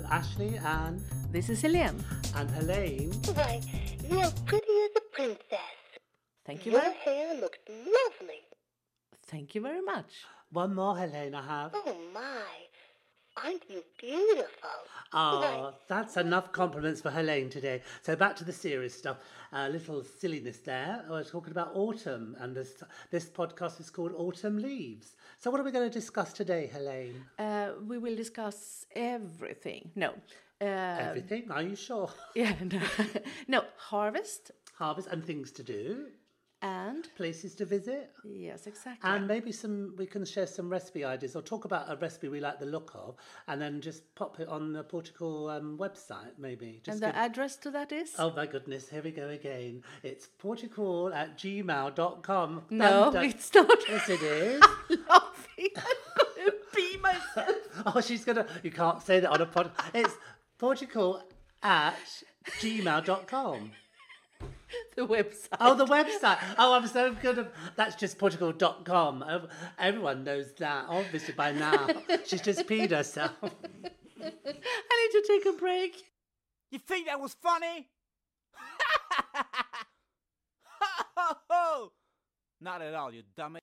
podcast. I'm Ashley and This is Helene. and Helene. Why, you're pretty as a princess. Thank you Your very, hair looked lovely. thank you very much. One more Helene I have. Oh my, aren't you beautiful? Oh, that's enough compliments for Helene today. So back to the serious stuff. A little silliness there. I was talking about autumn, and this this podcast is called Autumn Leaves. So what are we going to discuss today, Helene? Uh, we will discuss everything. No. Uh, Everything? Are you sure? yeah, no. no, harvest Harvest and things to do, and places to visit. yes, exactly. And maybe some we can share some recipe ideas or talk about a recipe we like the look of and then just pop it on the Portugal um, website maybe. Just and the give- address to that is Oh my goodness, here we go again. It's portugal at gmail.com. no, Dun, it's not. Yes, it is. I'm gonna pee myself. oh, she's going to, you can't say that on a pod. It's portugal at gmail.com. the website. Oh, the website. Oh, I'm so good at That's just portugal.com. Oh, Everyone knows that, obviously, by now. She's just peed herself. I need to take a break. You think that was funny? Not at all, you dummy.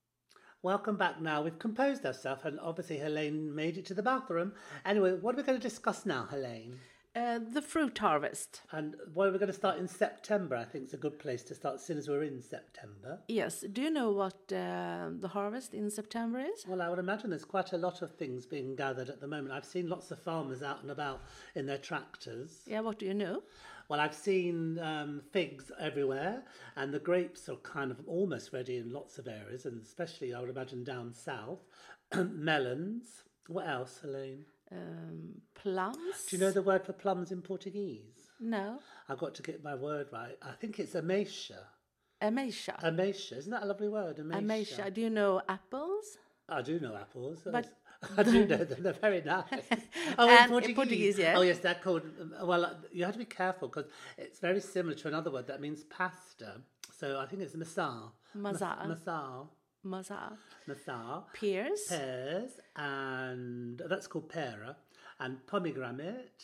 Welcome back now. We've composed ourselves, and obviously, Helene made it to the bathroom. Anyway, what are we going to discuss now, Helene? Uh, the fruit harvest. And where we're going to start in September, I think is a good place to start, since as we're in September. Yes. Do you know what uh, the harvest in September is? Well, I would imagine there's quite a lot of things being gathered at the moment. I've seen lots of farmers out and about in their tractors. Yeah. What do you know? Well, I've seen um, figs everywhere, and the grapes are kind of almost ready in lots of areas, and especially, I would imagine, down south. Melons. What else, Helene? Um, plums. Do you know the word for plums in Portuguese? No. I've got to get my word right. I think it's ameixa. Ameixa. Ameixa, isn't that a lovely word? Ameixa. Ameixa. Do you know apples? I do know apples. But- I do know them. They're very nice. Oh, And in Portuguese, yeah. Oh, yes, they're called. Well, uh, you have to be careful because it's very similar to another word that means pasta. So I think it's masar. Mazar. Masar. Maza. Masar. Pears. Pears and that's called pera and pomegranate.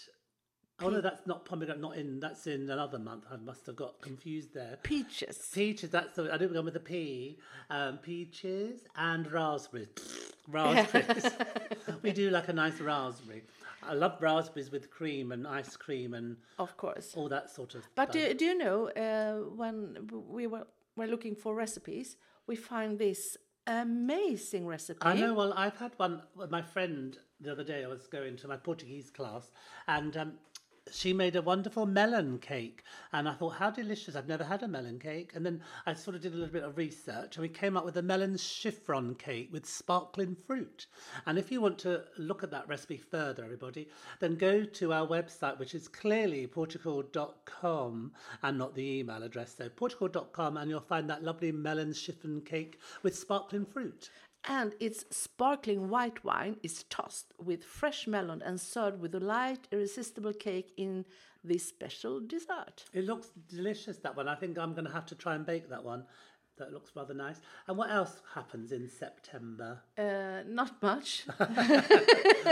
Oh no, that's not pomegranate. Not in. That's in another month. I must have got confused there. Peaches. Peaches, that's the I didn't go with the P. Um, peaches and raspberries. raspberries. we do like a nice raspberry. I love raspberries with cream and ice cream and Of course. all that sort of. But do, do you know uh, when we were, were looking for recipes, we find this amazing recipe. I know. Well, I've had one with my friend the other day. I was going to my Portuguese class, and um, she made a wonderful melon cake. And I thought, how delicious! I've never had a melon cake. And then I sort of did a little bit of research, and we came up with a melon chiffon cake with sparkling fruit. And if you want to look at that recipe further, everybody, then go to our website, which is clearly portugal.com and not the email address. So portugal.com, and you'll find that lovely melon chiffon cake with sparkling fruit. And its sparkling white wine is tossed with fresh melon and served with a light, irresistible cake in this special dessert. It looks delicious, that one. I think I'm going to have to try and bake that one. That looks rather nice. And what else happens in September? Uh, not much.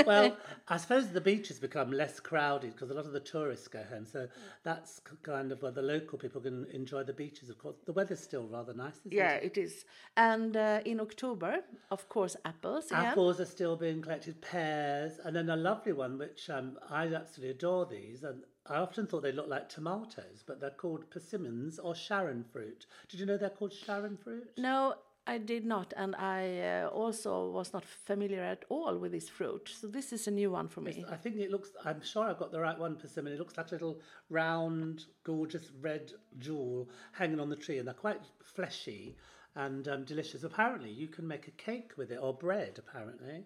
well, I suppose the beaches become less crowded because a lot of the tourists go home. So that's kind of where the local people can enjoy the beaches, of course. The weather's still rather nice, yeah, it? it is. And uh, in October, of course, apples. Yeah. Apples are still being collected, pears, and then a lovely one which um, I absolutely adore these. And I often thought they looked like tomatoes, but they're called persimmons or Sharon fruit. Did you know they're called Sharon fruit? No, I did not, and I uh, also was not familiar at all with this fruit. So this is a new one for me. I think it looks, I'm sure I've got the right one, persimmon. It looks like a little round, gorgeous red jewel hanging on the tree, and they're quite fleshy and um, delicious. Apparently, you can make a cake with it or bread, apparently.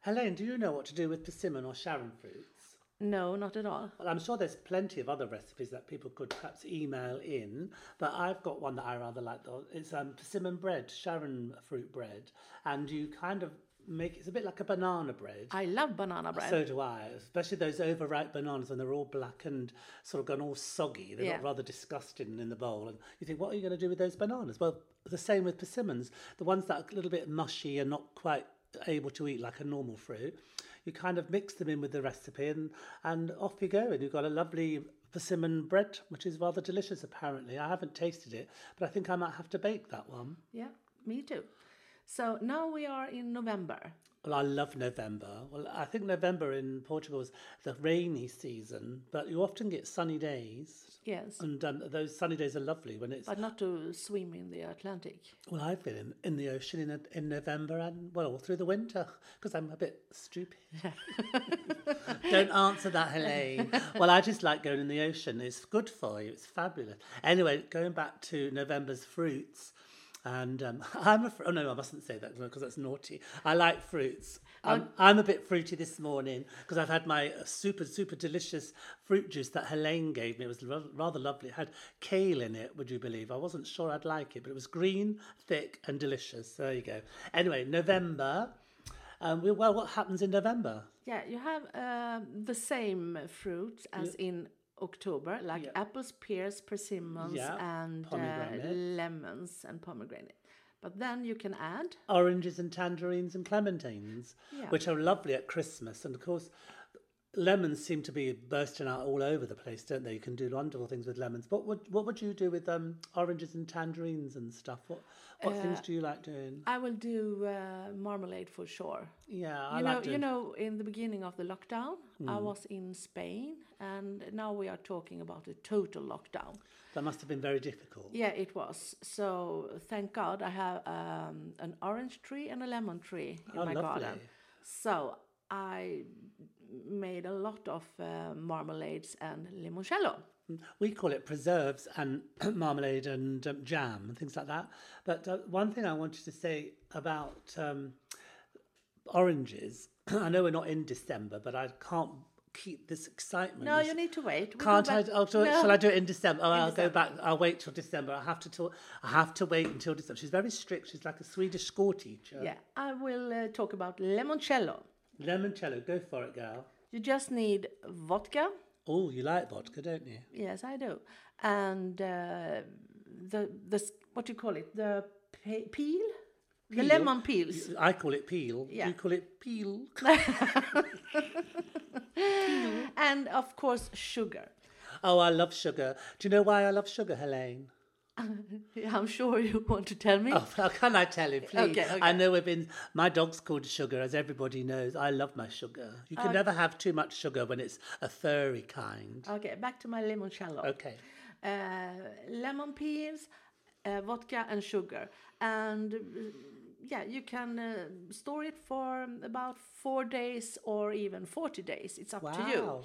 Helene, do you know what to do with persimmon or Sharon fruits? No, not at all. Well, I'm sure there's plenty of other recipes that people could perhaps email in, but I've got one that I rather like. Though. It's um, persimmon bread, Sharon fruit bread, and you kind of make it's a bit like a banana bread. I love banana bread. So do I, especially those overripe bananas when they're all black and sort of gone all soggy. They Yeah. look rather disgusting in the bowl. And you think, what are you going to do with those bananas? Well, the same with persimmons. The ones that are a little bit mushy and not quite able to eat like a normal fruit, you kind of mix them in with the recipe, and and off you go, and you've got a lovely persimmon bread, which is rather delicious. Apparently, I haven't tasted it, but I think I might have to bake that one. Yeah, me too. So now we are in November. Well, I love November. Well, I think November in Portugal is the rainy season, but you often get sunny days. Yes. And um, those sunny days are lovely when it's. But not to swim in the Atlantic. Well, I've been in, in the ocean in, in November and, well, all through the winter because I'm a bit stupid. Don't answer that, Helene. well, I just like going in the ocean. It's good for you, it's fabulous. Anyway, going back to November's fruits. And um, I'm a fr- oh no, I mustn't say that because that's naughty. I like fruits. I'm, I'm a bit fruity this morning because I've had my uh, super super delicious fruit juice that Helene gave me. It was ra- rather lovely. It had kale in it. Would you believe? I wasn't sure I'd like it, but it was green, thick, and delicious. There you go. Anyway, November. Um, well, what happens in November? Yeah, you have um the same fruit as in October, like Yeah. apples, pears, persimmons, Yeah, and uh, lemons and pomegranate. But then you can add Oranges and tangerines and clementines, Yeah. which are lovely at Christmas. And of course, lemons seem to be bursting out all over the place, don't they? You can do wonderful things with lemons. What would what would you do with um, oranges and tangerines and stuff? What what things do you like doing? I will do uh, marmalade for sure. Yeah, I you like know, doing. you know, in the beginning of the lockdown, I was in Spain, and now we are talking about a total lockdown. that must have been very difficult. Yeah, it was. So thank God I have um, an orange tree and a lemon tree in Oh, my garden. lovely. So I made a lot of uh, marmalades and limoncello. We call it preserves and marmalade and um, jam and things like that. But uh, one thing I wanted to say about um, oranges, I know we're not in December, but I can't keep this excitement. No, you need to wait. We Can't I? Oh, No. Shall I do it in December? Oh, I'll December. go back. I'll wait till December. I have to talk. I have to wait until December. She's very strict. She's like a Swedish school teacher. Yeah, I will uh, talk about limoncello. Limoncello, go for it, girl. You just need vodka. Oh, you like vodka, don't you? Yes, I do. And uh, the the what do you call it? The pe- peel, the lemon peels. I call it peel. Yeah. You call it peel. and of course sugar. Oh, I love sugar. Do you know why I love sugar, Helene? I'm sure you want to tell me. Oh, how can I tell you, please? Okay, I know we've been. My dog's called Sugar, as everybody knows. I love my sugar. You can never have too much sugar when it's a furry kind. Okay, back to my lemon limoncello. Okay. Uh, lemon peels, uh, vodka, and sugar. And uh, yeah, you can uh, store it for about four days or even 40 days. It's up to you. Wow.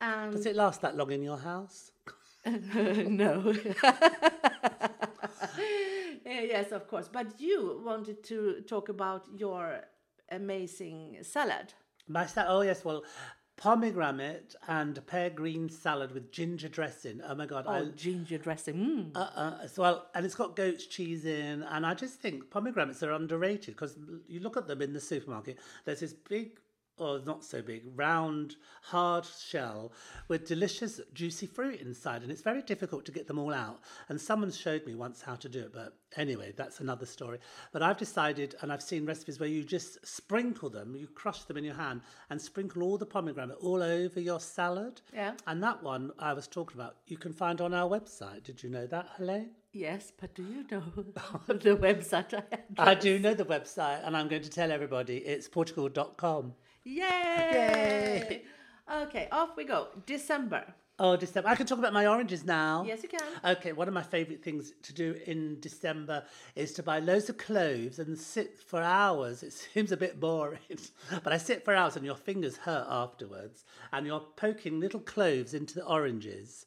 And Does it last that long in your house? no. Uh, yes, of course. But you wanted to talk about your amazing salad. My sa- oh yes, well, pomegranate and pear green salad with ginger dressing. Oh my god, Oh, ginger dressing. Mm. Uh, uh, as well, and it's got goat's cheese in, and I just think pomegranates are underrated because you look at them in the supermarket. There's this big, or not so big, round, hard shell with delicious, juicy fruit inside, and it's very difficult to get them all out. And someone showed me once how to do it, but anyway, that's another story. But I've decided, and I've seen recipes where you just sprinkle them, you crush them in your hand, and sprinkle all the pomegranate all over your salad. Yeah. And that one I was talking about, you can find on our website. Did you know that, Helene? Yes, but do you know the website I? I do know the website, and I'm going to tell everybody it's portugal.com. Yay! Okay, off we go. December. Oh, December. I can talk about my oranges now. Yes, you can. Okay, one of my favourite things to do in December is to buy loads of cloves and sit for hours. It seems a bit boring, but I sit for hours and your fingers hurt afterwards. And you're poking little cloves into the oranges,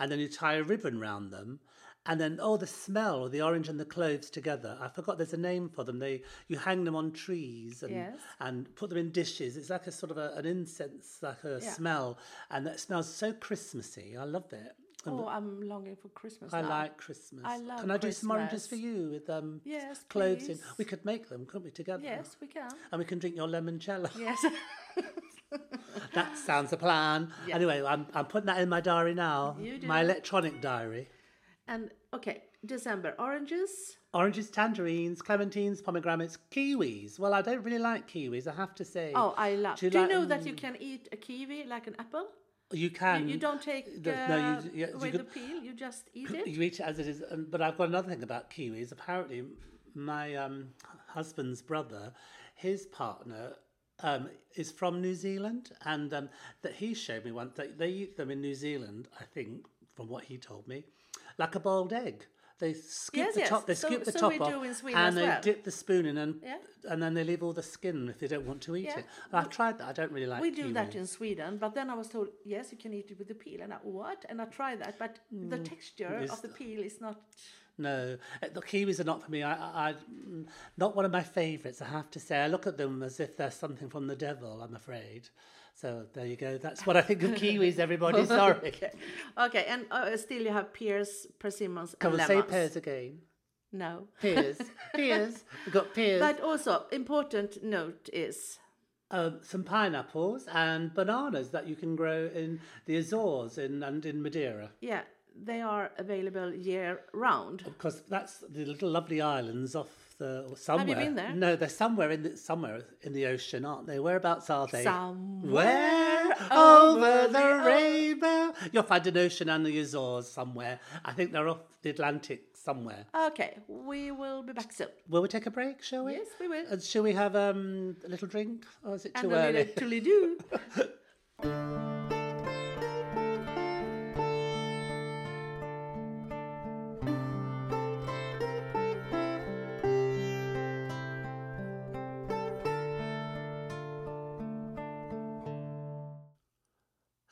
and then you tie a ribbon round them. And then, oh, the smell of the orange and the cloves together. I forgot there's a name for them. They you hang them on trees and Yes. and put them in dishes. It's like a sort of a, an incense, like a Yeah. smell, and that smells so Christmassy. I love it. Oh, I'm longing for Christmas. I now. like Christmas. I love Can I do some oranges for you with um Yes, cloves in? We could make them, couldn't we, together? Yes, we can. And we can drink your limoncello. Yes. that sounds a plan. Yeah. Anyway, I'm I'm putting that in my diary now. You do. My electronic diary. And okay, December oranges. Oranges, tangerines, clementines, pomegranates, kiwis. Well, I don't really like kiwis, I have to say. Oh, I love. Do Do you you, like- know that you can eat a kiwi like an apple? you You, can. you don't take the- uh, no, you- yeah, you away could- the peel. You just eat it. You eat it as it is. um, But I've got another thing about kiwis. Apparently, my um, husband's brother, his partner, um, is from New Zealand, and um, that he showed me once that they eat them in New Zealand. I think, from what he told me, like a boiled egg. They scoop Yes, the yes. top. They So- scoop the so top off, do in Sweden and they well. dip the spoon in, and Yeah. and then they leave all the skin if they don't want to eat Yeah. it. I've tried that. I don't really like. we do that in Sweden, but then I was told yes, you can eat it with the peel, and I what? And I tried that, but the mm. texture Is of the peel is not. No, the kiwis are not for me. I, I, not one of my favourites. I have to say. I look at them as if they're something from the devil. I'm afraid. So there you go. That's what I think of kiwis. Everybody, sorry. okay, okay, and uh, still you have pears, persimmons, Come and on, say lemons. pears again. No, Pears, pears. We've got pears. but also important note is um, some pineapples and bananas that you can grow in the Azores in, and in Madeira. yeah, they are available year round. Because that's the little lovely islands off the somewhere. been there? No, they're somewhere in the somewhere in the ocean, aren't they? Whereabouts are they? Somewhere over the rainbow. You'll find an ocean and the Azores somewhere. I think they're off the Atlantic somewhere. Okay, we will be back soon. Will we take a break, shall we? Yes, we will. And shall we have um, a little drink? Or is it And too a early? little do.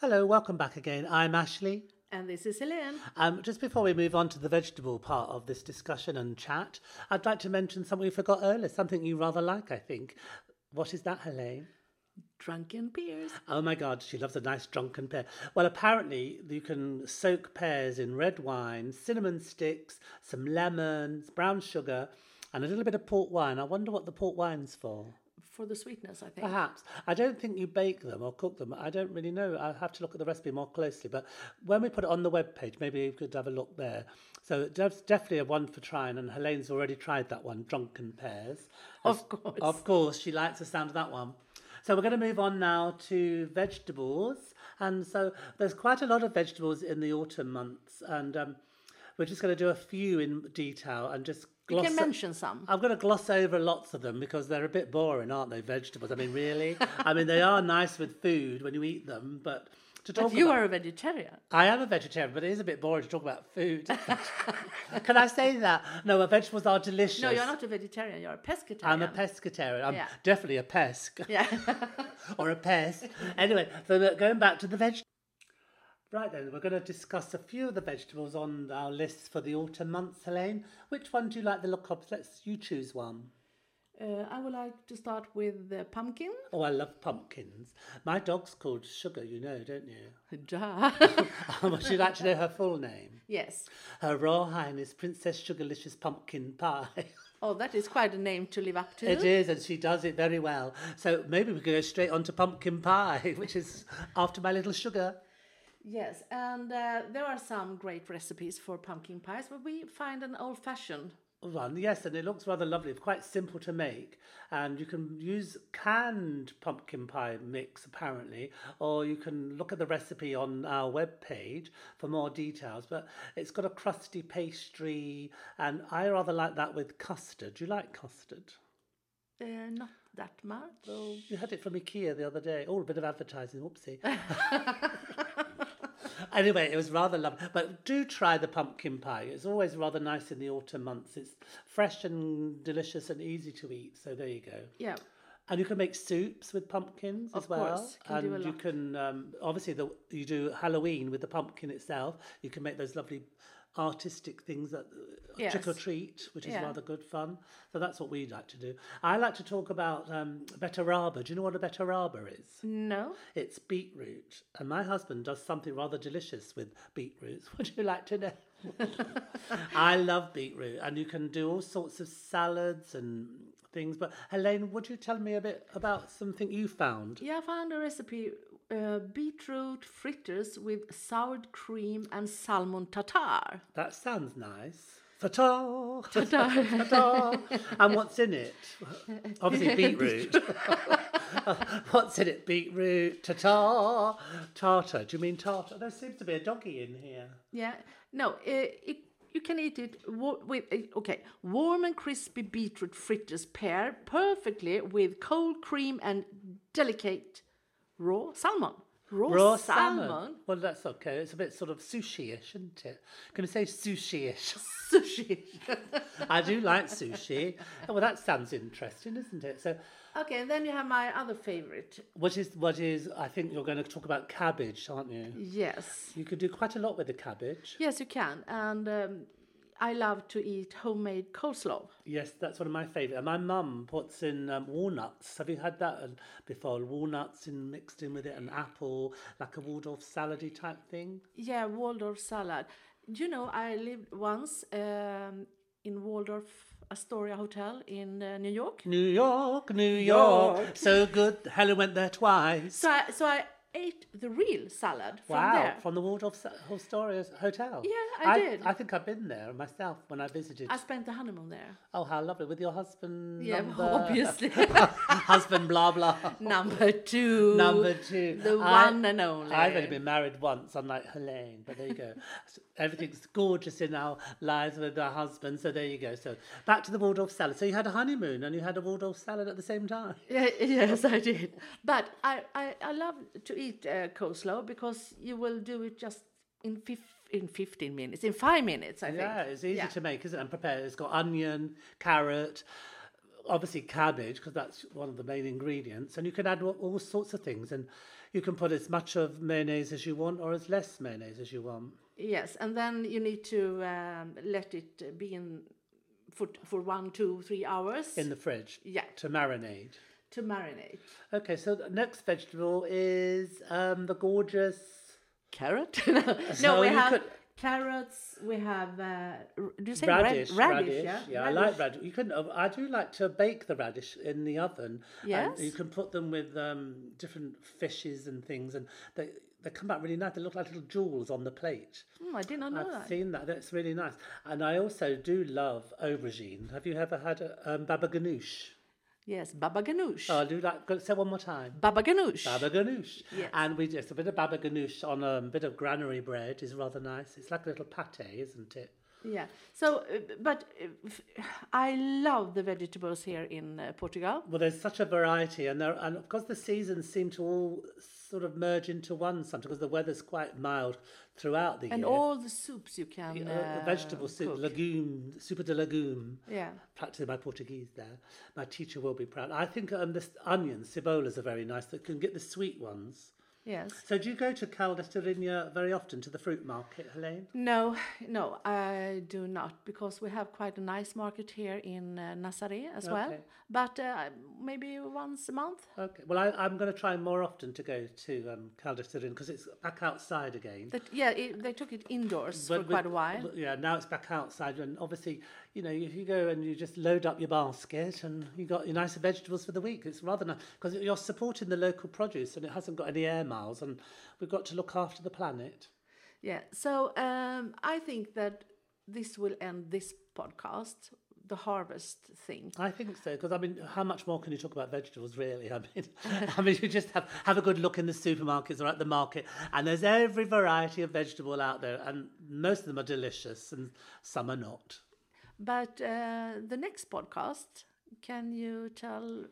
Hello, welcome back again. I'm Ashley. And this is Helene. Um, just before we move on to the vegetable part of this discussion and chat, I'd like to mention something we forgot earlier, something you rather like, I think. What is that, Helene? Drunken pears. Oh my God, she loves a nice drunken pear. Well, apparently you can soak pears in red wine, cinnamon sticks, some lemons, brown sugar, and a little bit of port wine. I wonder what the port wine's for. For the sweetness, I think. Perhaps. I don't think you bake them or cook them. I don't really know. I have to look at the recipe more closely. But when we put it on the web page, maybe you could have a look there. So that's definitely a one for trying. And Helene's already tried that one, Drunken Pears. Of course. Of course, she likes the sound of that one. So we're going to move on now to vegetables. And so there's quite a lot of vegetables in the autumn months. And um, we're just going to do a few in detail and just You gloss can mention some. I'm going to gloss over lots of them because they're a bit boring, aren't they? Vegetables. I mean, really. I mean, they are nice with food when you eat them, but to talk But you about, are a vegetarian. I am a vegetarian, but it is a bit boring to talk about food. Can I say that? No, vegetables are delicious. No, you're not a vegetarian. You're a pescatarian. I'm a pescatarian. I'm Yeah. definitely a pesc Yeah. or a pest. anyway, so going back to the veg. Right then, we're going to discuss a few of the vegetables on our list for the autumn months, Helene. Which one do you like the look of? Let's you choose one. uh, I would like to start with the pumpkin. Oh, I love pumpkins. My dog's called Sugar, you know, don't you? Duh. Would you like to know her full name? yes. Her Royal Highness Princess Sugarlicious Pumpkin Pie. Oh, that is quite a name to live up to. It is, and she does it very well. So maybe we could go straight on to pumpkin pie, which is after my little sugar. Yes, and uh, there are some great recipes for pumpkin pies, but we find an old-fashioned. one. Yes, and it looks rather lovely. It's quite simple to make, and you can use canned pumpkin pie mix apparently, or you can look at the recipe on our web page for more details. But it's got a crusty pastry, and I rather like that with custard. Do you like custard? Uh, not that much. Well, you had it from IKEA the other day. Oh, a bit of advertising. Whoopsie. anyway, it was rather lovely. But do try the pumpkin pie. It's always rather nice in the autumn months. It's fresh and delicious and easy to eat. So there you go. Yeah. And you can make soups with pumpkins as Of well. course, can and do a you can um, obviously the you do Halloween with the pumpkin itself. You can make those lovely artistic things that uh, trick or treat, which is Yeah. rather good fun. So that's what we like to do. I like to talk about um, beterraba. Do you know what a beterraba is? No. It's beetroot, and my husband does something rather delicious with beetroots. Would you like to know? I love beetroot, and you can do all sorts of salads and things. But Helene, would you tell me a bit about something you found? Yeah, I found a recipe uh, beetroot fritters with sour cream and salmon tartare. That sounds nice. Ta-ta, ta-ta, and what's in it? Obviously beetroot. what's in it? Beetroot, ta-ta, tartar. Do you mean tartar? There seems to be a doggy in here. Yeah. No, uh, it, you can eat it with uh, okay. Warm and crispy beetroot fritters pair perfectly with cold cream and delicate raw salmon. Raw, Raw salmon. salmon. Well, that's okay. It's a bit sort of sushi-ish, isn't it? Can I say sushi-ish? Sushi. I do like sushi. Oh, well, that sounds interesting, isn't it? So, okay, and then you have my other favorite. what is what is? I think you're going to talk about cabbage, aren't you? Yes. You could do quite a lot with the cabbage. Yes, you can. And um, I love to eat homemade coleslaw. Yes, that's one of my favourite. And my mum puts in um, walnuts. Have you had that uh, before? Walnuts in mixed in with it, an apple, like a Waldorf salady type thing. Yeah, Waldorf salad. You know, I lived once um, in Waldorf Astoria Hotel in uh, New York. New York, New York, York. so good. Helen went there twice. So I, so I ate the real salad from wow, there. from the Waldorf Astoria Hotel. Yeah, I did. I think I've been there myself when I visited. I spent the honeymoon there. Oh, how lovely with your husband. Yeah, number, obviously. husband, blah blah. Number two. Number two. The I- one and only. I've only been married once, unlike Helene, but there you go. Everything's gorgeous in our lives with our husbands, so there you go. So back to the Waldorf salad. So you had a honeymoon and you had a Waldorf salad at the same time. Yeah, yes, I did. But I, I, I love to eat uh, coleslaw because you will do it just in fif- in 15 minutes, in five minutes, I think. Yeah, it's easy Yeah. to make, isn't it? And prepare. It's got onion, carrot, obviously cabbage, because that's one of the main ingredients. And you can add all, all sorts of things. And you can put as much of mayonnaise as you want or as less mayonnaise as you want. Yes, and then you need to um, let it be in for, for one, two, three hours In the fridge yeah, to marinate. To marinate. Okay, so the next vegetable is um, the gorgeous. Carrot? no, So we have could- carrots. We have. Uh, do you say Radish, rad- radish, radish? yeah, I like radish. You can. uh, I do like to bake the radish in the oven. Yes. and you can put them with um, different fishes and things, and they they come out really nice. They look like little jewels on the plate. Hmm, I did not know that. I've seen that. That's really nice. And I also do love aubergine. Have you ever had a um, baba ganoush? Yes, baba ganoush. Oh, I do that. Go, say one more time. baba ganoush. Baba ganoush. Yes. And we just a bit of baba ganoush on a bit of granary bread is rather nice. It's like a little pate, isn't it? Yeah. So, uh, but uh, I love the vegetables here in uh, Portugal. Well, there's such a variety, and there, and of course the seasons seem to all sort of merge into one sometimes because the weather's quite mild throughout the And year. And all the soups you can. Uh, Uh, vegetable soup, cook. legume, super de legume. Yeah. Practicing my Portuguese there. My teacher will be proud. I think um, the onions, cebolas are very nice. That can get the sweet ones. Yes. So do you go to Cal d'Estoril very often to the fruit market, Helene? No, no, I do not because we have quite a nice market here in uh, Nazaré as well. But uh, maybe once a month. Okay. Well, I, I'm going to try more often to go to um, because it's back outside again. That yeah, it, they took it indoors for But quite a while. Yeah, now it's back outside, and obviously, you know, if you go and you just load up your basket and you got your nicer vegetables for the week, it's rather nice because you're supporting the local produce and it hasn't got any air miles, and we've got to look after the planet. Yeah. So um, I think that this will end this podcast, the harvest thing. I think so because I mean, how much more can you talk about vegetables, really? I mean, I mean, you just have have a good look in the supermarkets or at the market, and there's every variety of vegetable out there, and most of them are delicious, and some are not. But uh, the next podcast, can you tell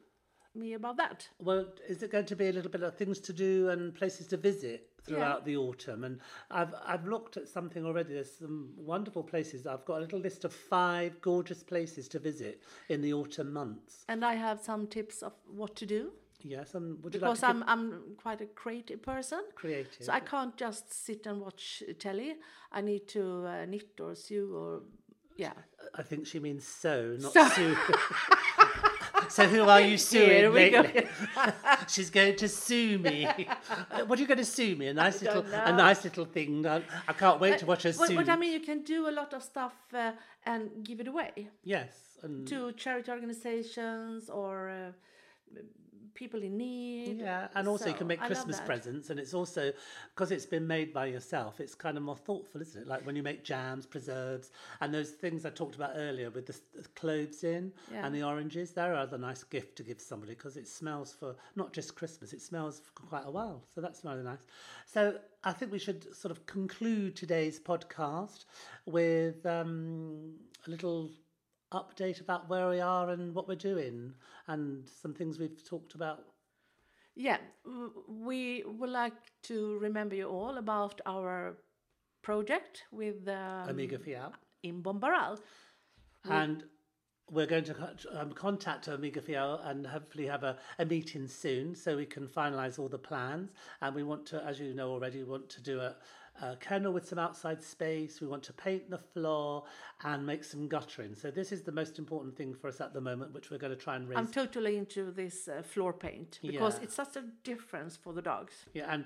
me about that? Well, is it going to be a little bit of things to do and places to visit throughout the autumn? And I've I've looked at something already. There's some wonderful places. I've got a little list of five gorgeous places to visit in the autumn months. And I have some tips of what to do Yes, and would you because like to I'm I'm quite a creative person. creative? So I can't just sit and watch telly. I need to uh, knit or sew or yeah. I think she means so, not Sew. sue. so who are you suing Here we go. She's going to sue me. What are you going to sue me? A nice little, a nice little thing. I, I can't wait to watch her But, sue. but I mean, you can do a lot of stuff uh, and give it away yes, and to charity organizations or uh, people in need. Yeah, and also you can make I Christmas presents, and it's also because it's been made by yourself. It's kind of more thoughtful, isn't it? Like when you make jams, preserves, and those things I talked about earlier with the, the cloves in Yeah. and the oranges. They're another nice gift to give somebody because it smells for not just Christmas; it smells for quite a while. So that's really nice. So I think we should sort of conclude today's podcast with um, a little update about where we are and what we're doing, and some things we've talked about Yeah, we would like to remember you all about our project with um, Amiga Fiel. in Bombarral. And we're going to um, contact Amiga Fiel and hopefully have a, a meeting soon so we can finalise all the plans. And we want to, as you know already, we want to do a, a kennel with some outside space. We want to paint the floor and make some guttering. So this is the most important thing for us at the moment, which we're going to try and raise. I'm totally into this uh, floor paint because Yeah. it's such a difference for the dogs. Yeah, and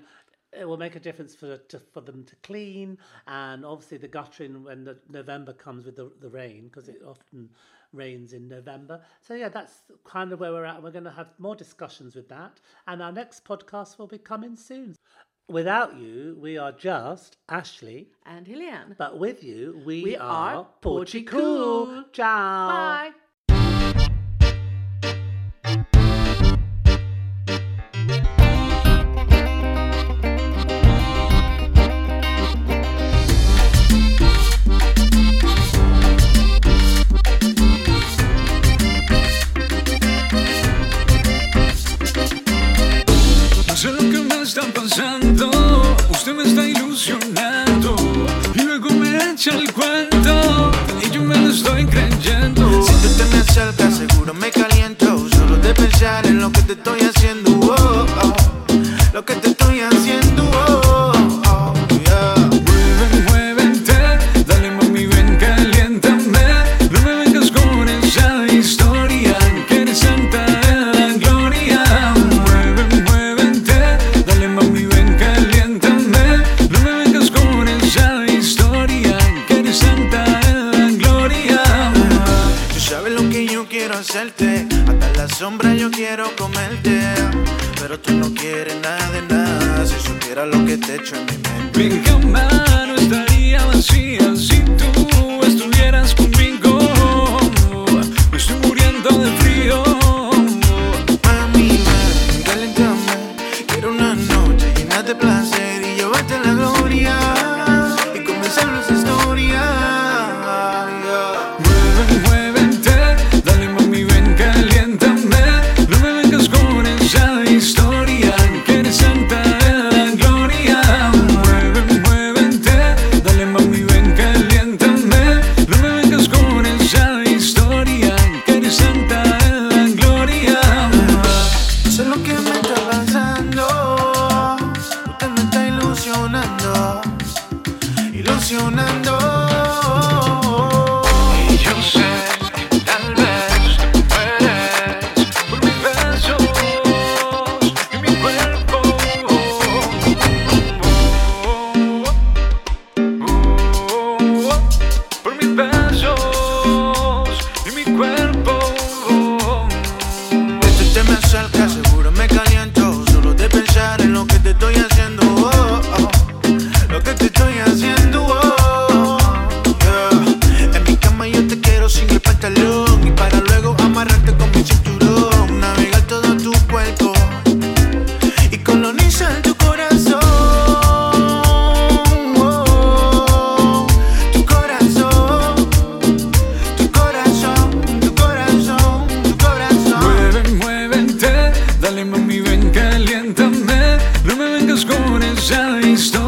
it will make a difference for to, for them to clean, and obviously the guttering when the November comes with the the rain because it often rains in November. So yeah, that's kind of where we're at. We're going to have more discussions with that, and our next podcast will be coming soon. Without you, we are just Ashley, And Helene. but with you, we, We are are Portugal. Portugal. Ciao. Bye. Echa el cuento y yo me lo estoy creyendo. Si tú te me acercas, seguro me caliento. Estoy